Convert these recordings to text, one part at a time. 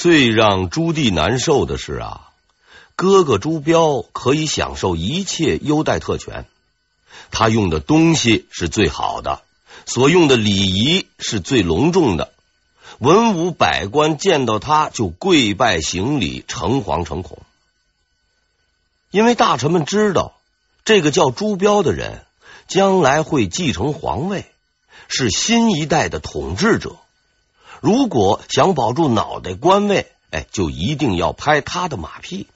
最让朱棣难受的是啊，哥哥朱标可以享受一切优待特权，他用的东西是最好的，所用的礼仪是最隆重的，文武百官见到他就跪拜行礼，诚惶诚恐。因为大臣们知道，这个叫朱标的人将来会继承皇位，是新一代的统治者。如果想保住脑袋官位，哎，就一定要拍他的马屁。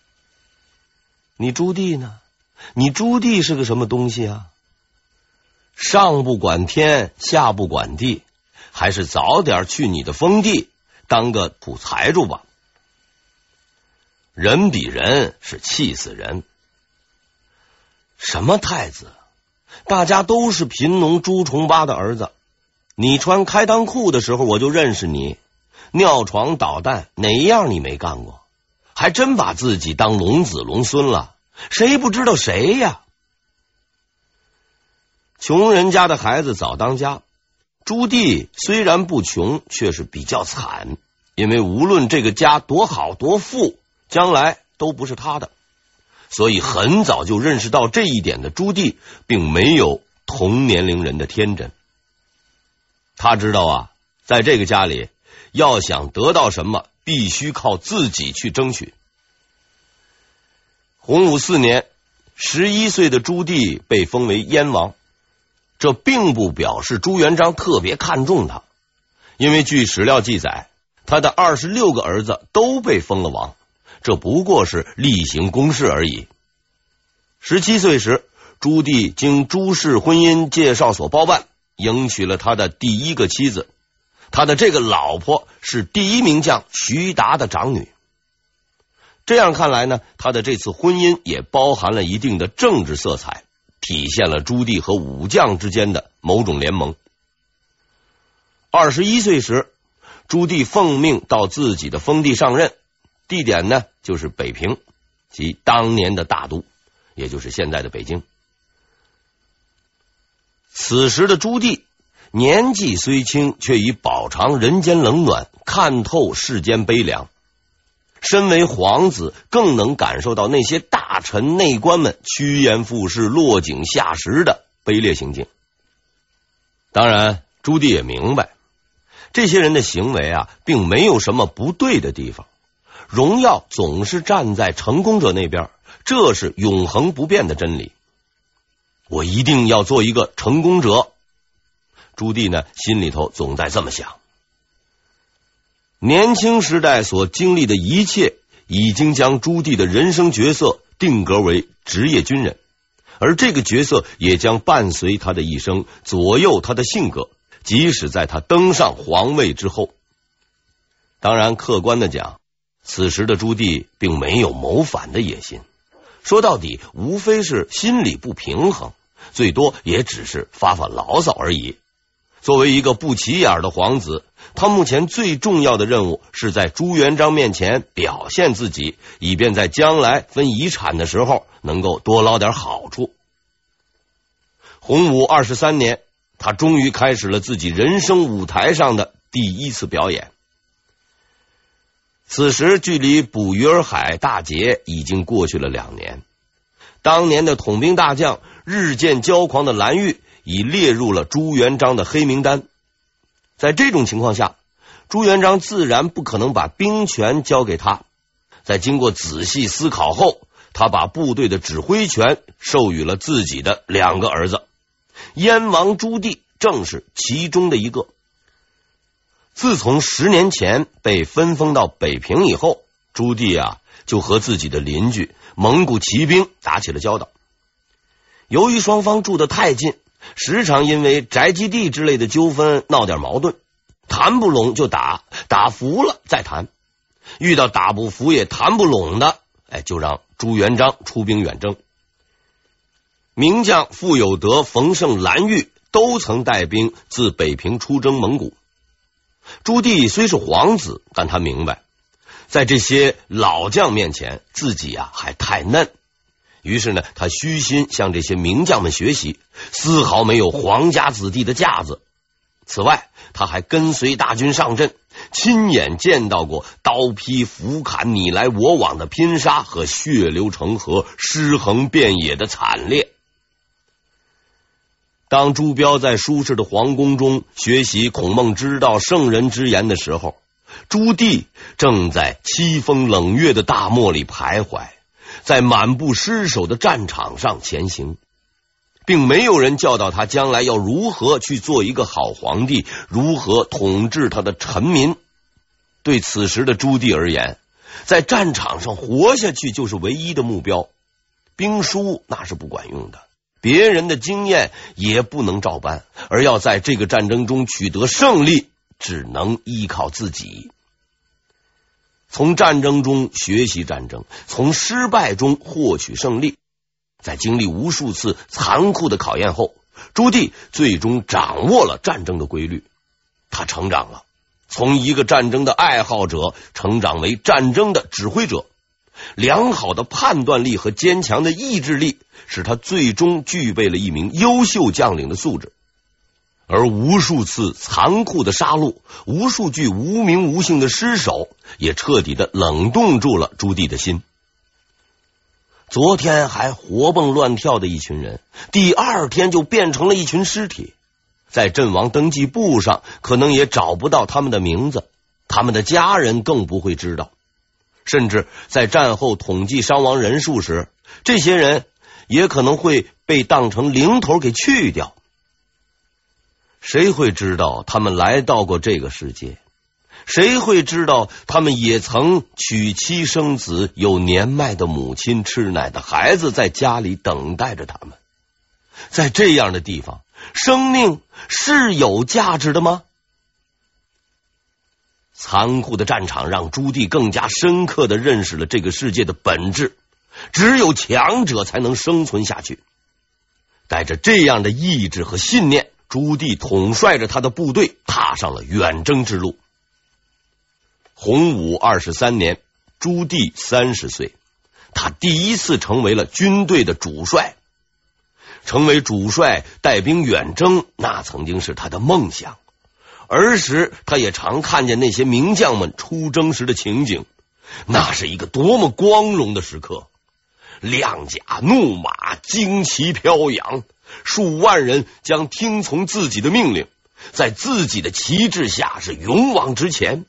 你朱棣呢？你朱棣是个什么东西啊？上不管天，下不管地，还是早点去你的封地当个土财主吧。人比人是气死人。什么太子？大家都是贫农朱重八的儿子。你穿开裆裤的时候，我就认识你。尿床捣蛋，哪一样你没干过？还真把自己当龙子龙孙了？谁不知道谁呀？穷人家的孩子早当家。朱棣虽然不穷，却是比较惨，因为无论这个家多好多富，将来都不是他的。所以很早就认识到这一点的朱棣，并没有同年龄人的天真。他知道啊，在这个家里，要想得到什么，必须靠自己去争取。洪武四年，十一岁的朱棣被封为燕王，这并不表示朱元璋特别看重他，因为据史料记载，他的二十六个儿子都被封了王，这不过是例行公事而已。十七岁时，朱棣经朱氏婚姻介绍所包办。迎娶了他的第一个妻子，他的这个老婆是第一名将徐达的长女。这样看来呢，他的这次婚姻也包含了一定的政治色彩，体现了朱棣和武将之间的某种联盟。二十一岁时，朱棣奉命到自己的封地上任，地点呢就是北平，即当年的大都，也就是现在的北京。此时的朱棣年纪虽轻，却已饱尝人间冷暖，看透世间悲凉。身为皇子，更能感受到那些大臣内官们趋炎附势、落井下石的卑劣行径。当然，朱棣也明白，这些人的行为啊，并没有什么不对的地方。荣耀总是站在成功者那边，这是永恒不变的真理。我一定要做一个成功者。朱棣呢，心里头总在这么想。年轻时代所经历的一切，已经将朱棣的人生角色定格为职业军人，而这个角色也将伴随他的一生，左右他的性格，即使在他登上皇位之后。当然，客观的讲，此时的朱棣并没有谋反的野心。说到底，无非是心里不平衡，最多也只是发发牢骚而已。作为一个不起眼的皇子，他目前最重要的任务是在朱元璋面前表现自己，以便在将来分遗产的时候能够多捞点好处。洪武二十三年，他终于开始了自己人生舞台上的第一次表演。此时距离捕鱼儿海大捷已经过去了两年，当年的统兵大将日渐骄狂的蓝玉已列入了朱元璋的黑名单。在这种情况下，朱元璋自然不可能把兵权交给他。在经过仔细思考后，他把部队的指挥权授予了自己的两个儿子，燕王朱棣正是其中的一个。自从十年前被分封到北平以后，朱棣啊就和自己的邻居蒙古骑兵打起了交道。由于双方住的太近，时常因为宅基地之类的纠纷闹点矛盾，谈不拢就打，打服了再谈。遇到打不服也谈不拢的，哎，就让朱元璋出兵远征。名将傅有德、冯胜、蓝玉都曾带兵自北平出征蒙古。朱棣虽是皇子，但他明白，在这些老将面前，自己啊还太嫩。于是呢，他虚心向这些名将们学习，丝毫没有皇家子弟的架子。此外，他还跟随大军上阵，亲眼见到过刀劈斧砍、你来我往的拼杀和血流成河、尸横遍野的惨烈。当朱标在舒适的皇宫中学习孔孟之道、圣人之言的时候，朱棣正在凄风冷月的大漠里徘徊，在满布尸首的战场上前行。并没有人教导他将来要如何去做一个好皇帝，如何统治他的臣民。对此时的朱棣而言，在战场上活下去就是唯一的目标。兵书那是不管用的，别人的经验也不能照搬，而要在这个战争中取得胜利，只能依靠自己。从战争中学习战争，从失败中获取胜利。在经历无数次残酷的考验后，朱棣最终掌握了战争的规律。他成长了，从一个战争的爱好者成长为战争的指挥者。良好的判断力和坚强的意志力，使他最终具备了一名优秀将领的素质。而无数次残酷的杀戮，无数具无名无姓的尸首，也彻底的冷冻住了朱棣的心。昨天还活蹦乱跳的一群人，第二天就变成了一群尸体。在阵亡登记簿上，可能也找不到他们的名字，他们的家人更不会知道。甚至在战后统计伤亡人数时，这些人也可能会被当成零头给去掉。谁会知道他们来到过这个世界？谁会知道他们也曾娶妻生子，有年迈的母亲、吃奶的孩子在家里等待着他们？在这样的地方，生命是有价值的吗？残酷的战场让朱棣更加深刻的认识了这个世界的本质：只有强者才能生存下去。带着这样的意志和信念，朱棣统帅着他的部队，踏上了远征之路。洪武二十三年，朱棣三十岁，他第一次成为了军队的主帅。成为主帅，带兵远征，那曾经是他的梦想。儿时，他也常看见那些名将们出征时的情景，那是一个多么光荣的时刻！亮甲怒马，旌旗飘扬，数万人将听从自己的命令，在自己的旗帜下是勇往直前。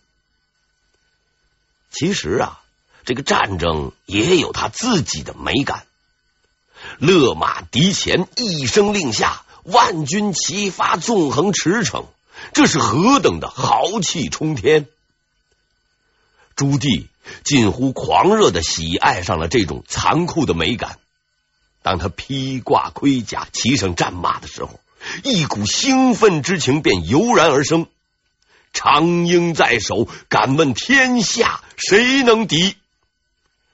其实啊，这个战争也有他自己的美感。勒马敌前，一声令下，万军齐发，纵横驰骋，这是何等的豪气冲天！朱棣近乎狂热的喜爱上了这种残酷的美感。当他披挂盔甲，骑上战马的时候，一股兴奋之情便油然而生。长缨在手，敢问天下谁能敌？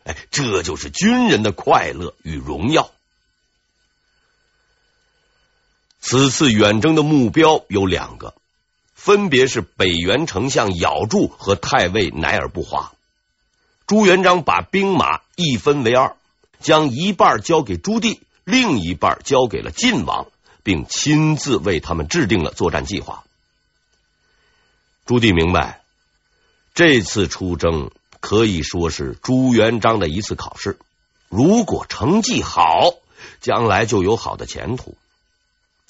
哎，这就是军人的快乐与荣耀。此次远征的目标有两个，分别是北元丞相姚柱和太尉乃尔不华。朱元璋把兵马一分为二，将一半交给朱棣，另一半交给了晋王，并亲自为他们制定了作战计划。朱棣明白，这次出征可以说是朱元璋的一次考试。如果成绩好，将来就有好的前途。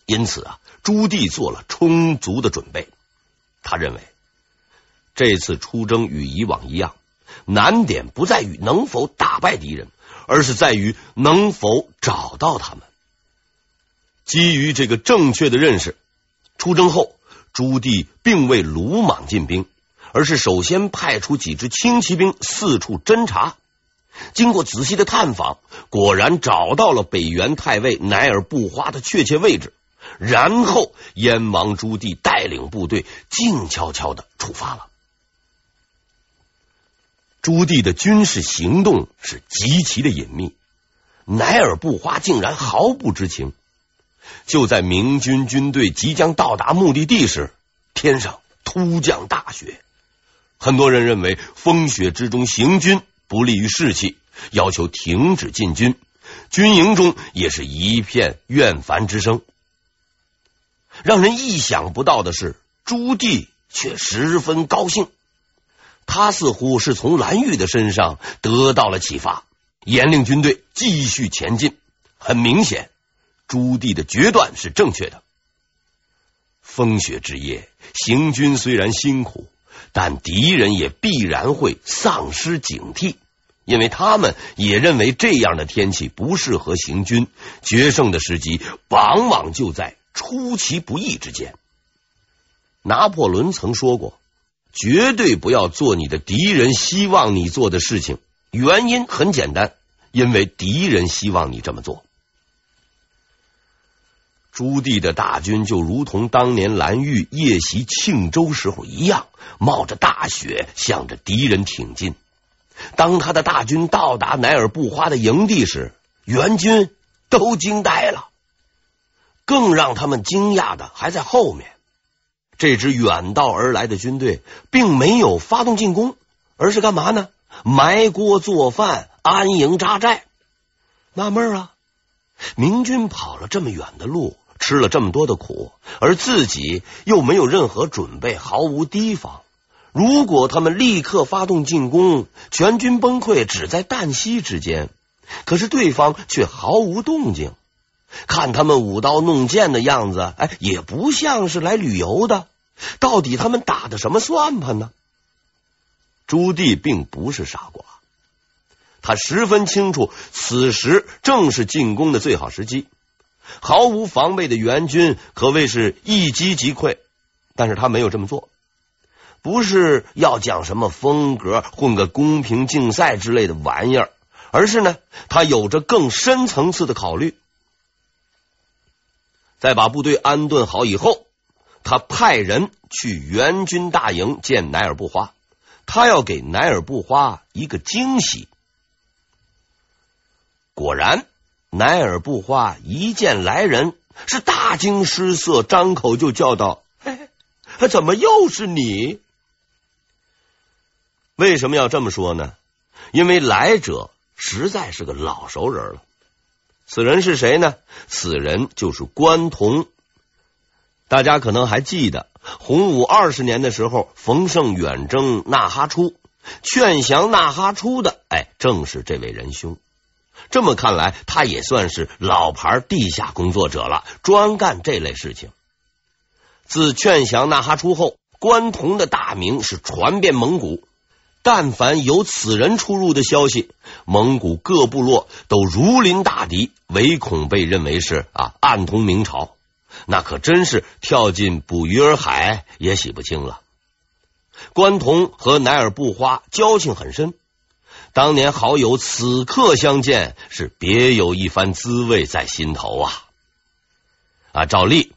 因此啊，朱棣做了充足的准备。他认为，这次出征与以往一样，难点不在于能否打败敌人，而是在于能否找到他们。基于这个正确的认识，出征后。朱棣并未鲁莽进兵，而是首先派出几支轻骑兵四处侦查。经过仔细的探访，果然找到了北元太尉乃尔不花的确切位置。然后，燕王朱棣带领部队静悄悄的出发了。朱棣的军事行动是极其的隐秘，乃尔不花竟然毫不知情。就在明军军队即将到达目的地时，天上突降大雪。很多人认为风雪之中行军不利于士气，要求停止进军。军营中也是一片怨烦之声。让人意想不到的是，朱棣却十分高兴，他似乎是从蓝玉的身上得到了启发，严令军队继续前进。很明显，朱棣的决断是正确的。风雪之夜，行军虽然辛苦，但敌人也必然会丧失警惕，因为他们也认为这样的天气不适合行军。决胜的时机往往就在出其不意之间。拿破仑曾说过：“绝对不要做你的敌人希望你做的事情。”原因很简单，因为敌人希望你这么做。朱棣的大军就如同当年蓝玉夜袭庆州时候一样，冒着大雪向着敌人挺进。当他的大军到达乃尔布花的营地时，援军都惊呆了。更让他们惊讶的还在后面，这支远道而来的军队并没有发动进攻，而是干嘛呢？埋锅做饭，安营扎寨。纳闷啊，明军跑了这么远的路。吃了这么多的苦，而自己又没有任何准备，毫无提防。如果他们立刻发动进攻，全军崩溃只在旦夕之间。可是对方却毫无动静，看他们舞刀弄剑的样子，哎，也不像是来旅游的。到底他们打的什么算盘呢？朱棣并不是傻瓜，他十分清楚，此时正是进攻的最好时机。毫无防备的援军可谓是一击即溃，但是他没有这么做，不是要讲什么风格、混个公平竞赛之类的玩意儿，而是呢，他有着更深层次的考虑。在把部队安顿好以后，他派人去援军大营见乃尔布花，他要给乃尔布花一个惊喜。果然。乃尔布花一见来人，是大惊失色，张口就叫道：“哎，怎么又是你？”为什么要这么说呢？因为来者实在是个老熟人了。此人是谁呢？此人就是关同。大家可能还记得，洪武二十年的时候，冯胜远征纳哈出，劝降纳哈出的，哎，正是这位仁兄。这么看来，他也算是老牌地下工作者了，专干这类事情。自劝降纳哈出后，关同的大名是传遍蒙古。但凡有此人出入的消息，蒙古各部落都如临大敌，唯恐被认为是啊暗通明朝，那可真是跳进捕鱼儿海也洗不清了。关同和乃尔布花交情很深。当年好友此刻相见，是别有一番滋味在心头啊！啊，照例，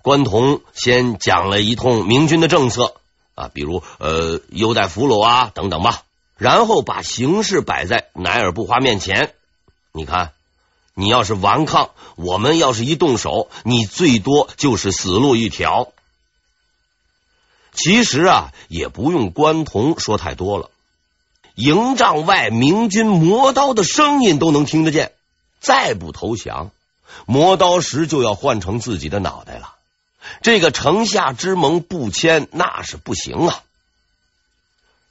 关同先讲了一通明军的政策啊，比如呃优待俘虏啊等等吧，然后把形势摆在乃尔布花面前。你看，你要是顽抗，我们要是一动手，你最多就是死路一条。其实啊，也不用关同说太多了。营帐外明军磨刀的声音都能听得见，再不投降，磨刀石就要换成自己的脑袋了。这个城下之盟不签，那是不行啊！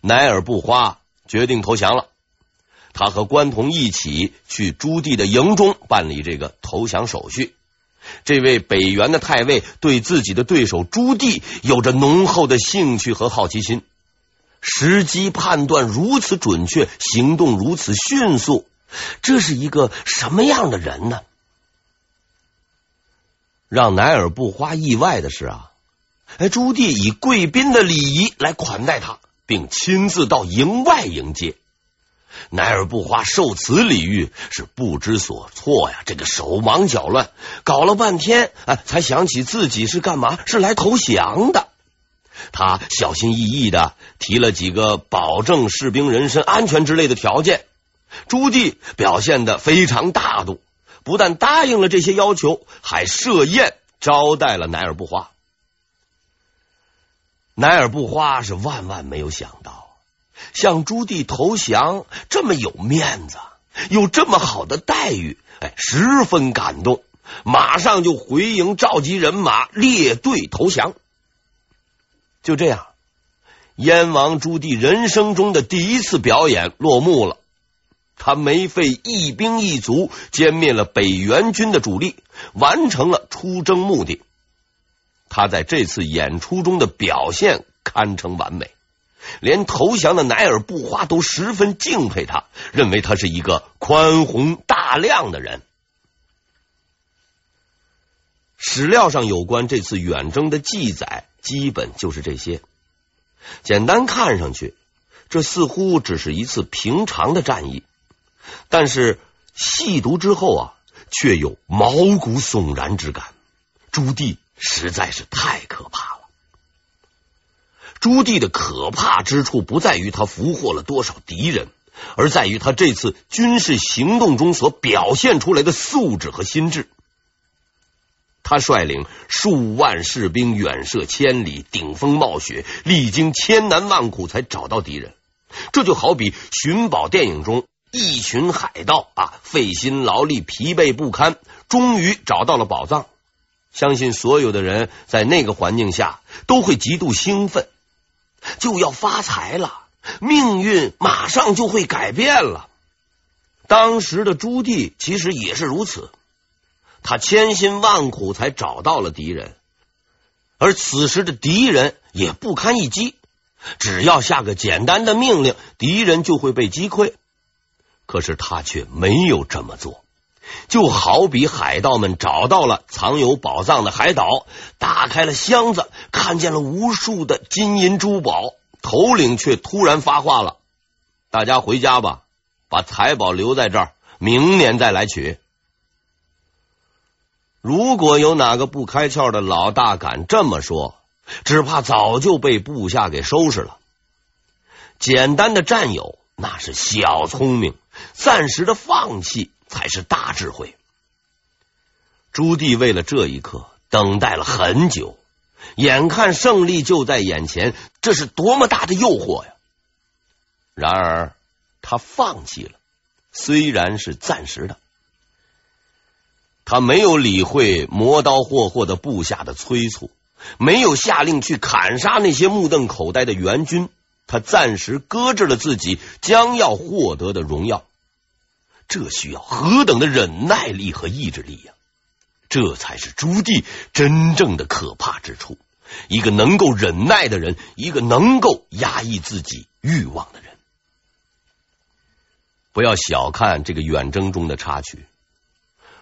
乃尔布花决定投降了，他和关同一起去朱棣的营中办理这个投降手续。这位北元的太尉对自己的对手朱棣有着浓厚的兴趣和好奇心。时机判断如此准确，行动如此迅速，这是一个什么样的人呢？让乃尔布花意外的是啊，哎，朱棣以贵宾的礼仪来款待他，并亲自到营外迎接。乃尔布花受此礼遇是不知所措呀，这个手忙脚乱，搞了半天，哎，才想起自己是干嘛，是来投降的。他小心翼翼的提了几个保证士兵人身安全之类的条件，朱棣表现的非常大度，不但答应了这些要求，还设宴招待了乃尔布花。乃尔布花是万万没有想到，向朱棣投降这么有面子，有这么好的待遇，哎，十分感动，马上就回营召集人马列队投降。就这样，燕王朱棣人生中的第一次表演落幕了。他没费一兵一卒，歼灭了北元军的主力，完成了出征目的。他在这次演出中的表现堪称完美，连投降的乃尔布花都十分敬佩他，认为他是一个宽宏大量的人。史料上有关这次远征的记载，基本就是这些。简单看上去，这似乎只是一次平常的战役，但是细读之后啊，却有毛骨悚然之感。朱棣实在是太可怕了。朱棣的可怕之处不在于他俘获了多少敌人，而在于他这次军事行动中所表现出来的素质和心智。他率领数万士兵远涉千里，顶风冒雪，历经千难万苦才找到敌人。这就好比寻宝电影中一群海盗啊，费心劳力，疲惫不堪，终于找到了宝藏。相信所有的人在那个环境下都会极度兴奋，就要发财了，命运马上就会改变了。当时的朱棣其实也是如此。他千辛万苦才找到了敌人，而此时的敌人也不堪一击。只要下个简单的命令，敌人就会被击溃。可是他却没有这么做，就好比海盗们找到了藏有宝藏的海岛，打开了箱子，看见了无数的金银珠宝，头领却突然发话了：“大家回家吧，把财宝留在这儿，明年再来取。”如果有哪个不开窍的老大敢这么说，只怕早就被部下给收拾了。简单的占有那是小聪明，暂时的放弃才是大智慧。朱棣为了这一刻等待了很久，眼看胜利就在眼前，这是多么大的诱惑呀！然而他放弃了，虽然是暂时的。他没有理会磨刀霍霍的部下的催促，没有下令去砍杀那些目瞪口呆的援军，他暂时搁置了自己将要获得的荣耀。这需要何等的忍耐力和意志力呀！这才是朱棣真正的可怕之处。一个能够忍耐的人，一个能够压抑自己欲望的人。不要小看这个远征中的插曲。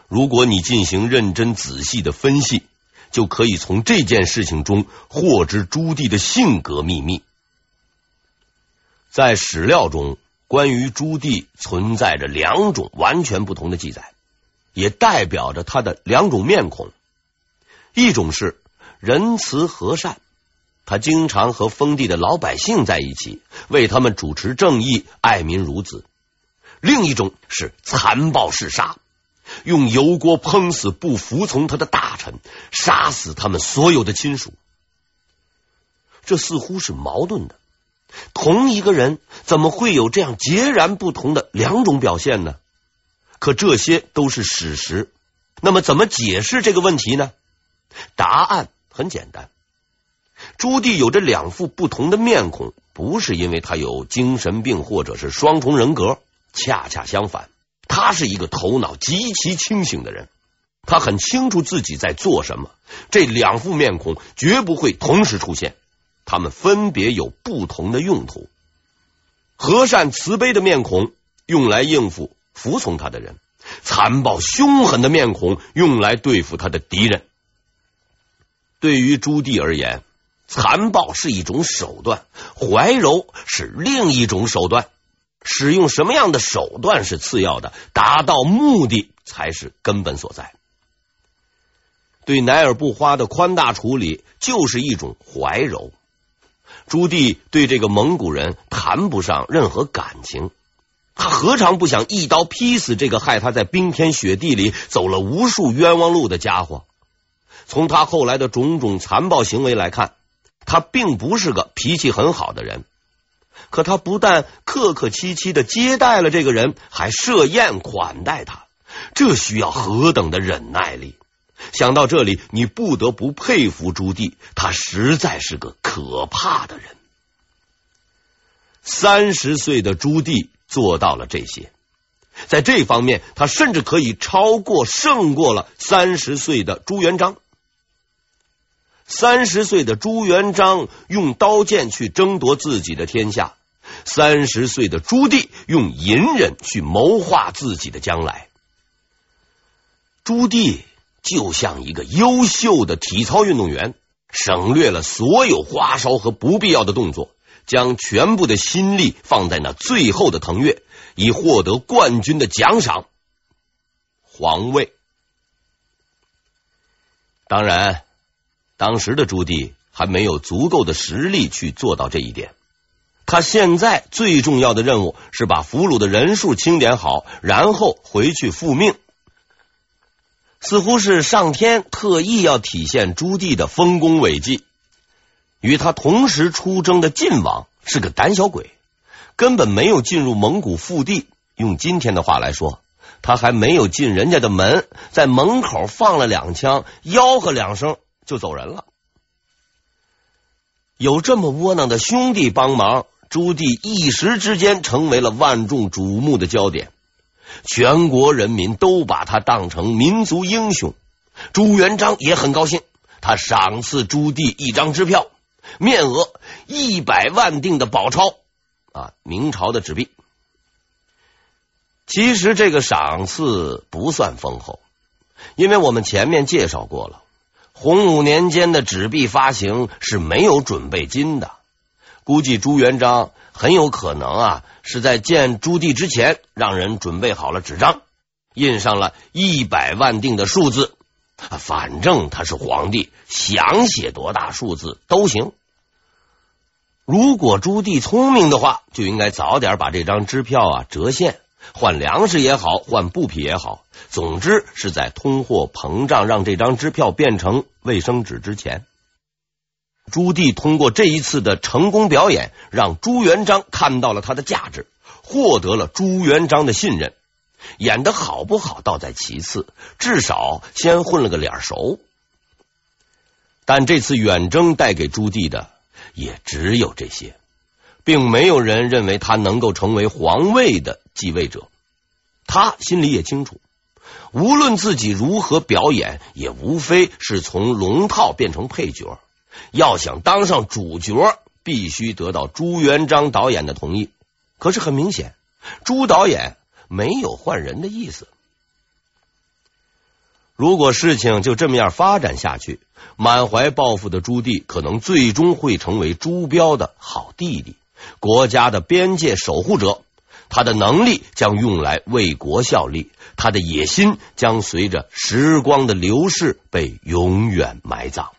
如果你进行认真仔细的分析，就可以从这件事情中获知朱棣的性格秘密。在史料中，关于朱棣存在着两种完全不同的记载，也代表着他的两种面孔。一种是仁慈和善，他经常和封地的老百姓在一起，为他们主持正义，爱民如子；另一种是残暴嗜杀。用油锅烹死不服从他的大臣，杀死他们所有的亲属，这似乎是矛盾的。同一个人怎么会有这样截然不同的两种表现呢？可这些都是史实。那么怎么解释这个问题呢？答案很简单：朱棣有着两副不同的面孔，不是因为他有精神病或者是双重人格，恰恰相反。他是一个头脑极其清醒的人，他很清楚自己在做什么。这两副面孔绝不会同时出现，他们分别有不同的用途。和善慈悲的面孔用来应付服从他的人，残暴凶狠的面孔用来对付他的敌人。对于朱棣而言，残暴是一种手段，怀柔是另一种手段。使用什么样的手段是次要的，达到目的才是根本所在。对乃尔不花的宽大处理就是一种怀柔。朱棣对这个蒙古人谈不上任何感情，他何尝不想一刀劈死这个害他在冰天雪地里走了无数冤枉路的家伙？从他后来的种种残暴行为来看，他并不是个脾气很好的人。可他不但客客气气的接待了这个人，还设宴款待他，这需要何等的忍耐力！想到这里，你不得不佩服朱棣，他实在是个可怕的人。三十岁的朱棣做到了这些，在这方面，他甚至可以超过、胜过了三十岁的朱元璋。三十岁的朱元璋用刀剑去争夺自己的天下，三十岁的朱棣用隐忍去谋划自己的将来。朱棣就像一个优秀的体操运动员，省略了所有花哨和不必要的动作，将全部的心力放在那最后的腾跃，以获得冠军的奖赏——皇位。当然。当时的朱棣还没有足够的实力去做到这一点。他现在最重要的任务是把俘虏的人数清点好，然后回去复命。似乎是上天特意要体现朱棣的丰功伟绩。与他同时出征的晋王是个胆小鬼，根本没有进入蒙古腹地。用今天的话来说，他还没有进人家的门，在门口放了两枪，吆喝两声。就走人了。有这么窝囊的兄弟帮忙，朱棣一时之间成为了万众瞩目的焦点，全国人民都把他当成民族英雄。朱元璋也很高兴，他赏赐朱棣一张支票，面额一百万锭的宝钞啊，明朝的纸币。其实这个赏赐不算丰厚，因为我们前面介绍过了。洪武年间的纸币发行是没有准备金的，估计朱元璋很有可能啊是在见朱棣之前让人准备好了纸张，印上了一百万錠的数字，反正他是皇帝，想写多大数字都行。如果朱棣聪明的话，就应该早点把这张支票啊折现，换粮食也好，换布匹也好。总之是在通货膨胀让这张支票变成卫生纸之前，朱棣通过这一次的成功表演，让朱元璋看到了他的价值，获得了朱元璋的信任。演的好不好倒在其次，至少先混了个脸熟。但这次远征带给朱棣的也只有这些，并没有人认为他能够成为皇位的继位者。他心里也清楚。无论自己如何表演，也无非是从龙套变成配角。要想当上主角，必须得到朱元璋导演的同意。可是很明显，朱导演没有换人的意思。如果事情就这么样发展下去，满怀抱负的朱棣可能最终会成为朱标的好弟弟，国家的边界守护者。他的能力将用来为国效力。他的野心将随着时光的流逝被永远埋葬。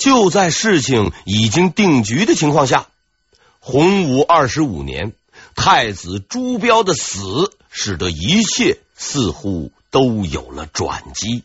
就在事情已经定局的情况下，洪武二十五年，太子朱标的死，使得一切似乎都有了转机。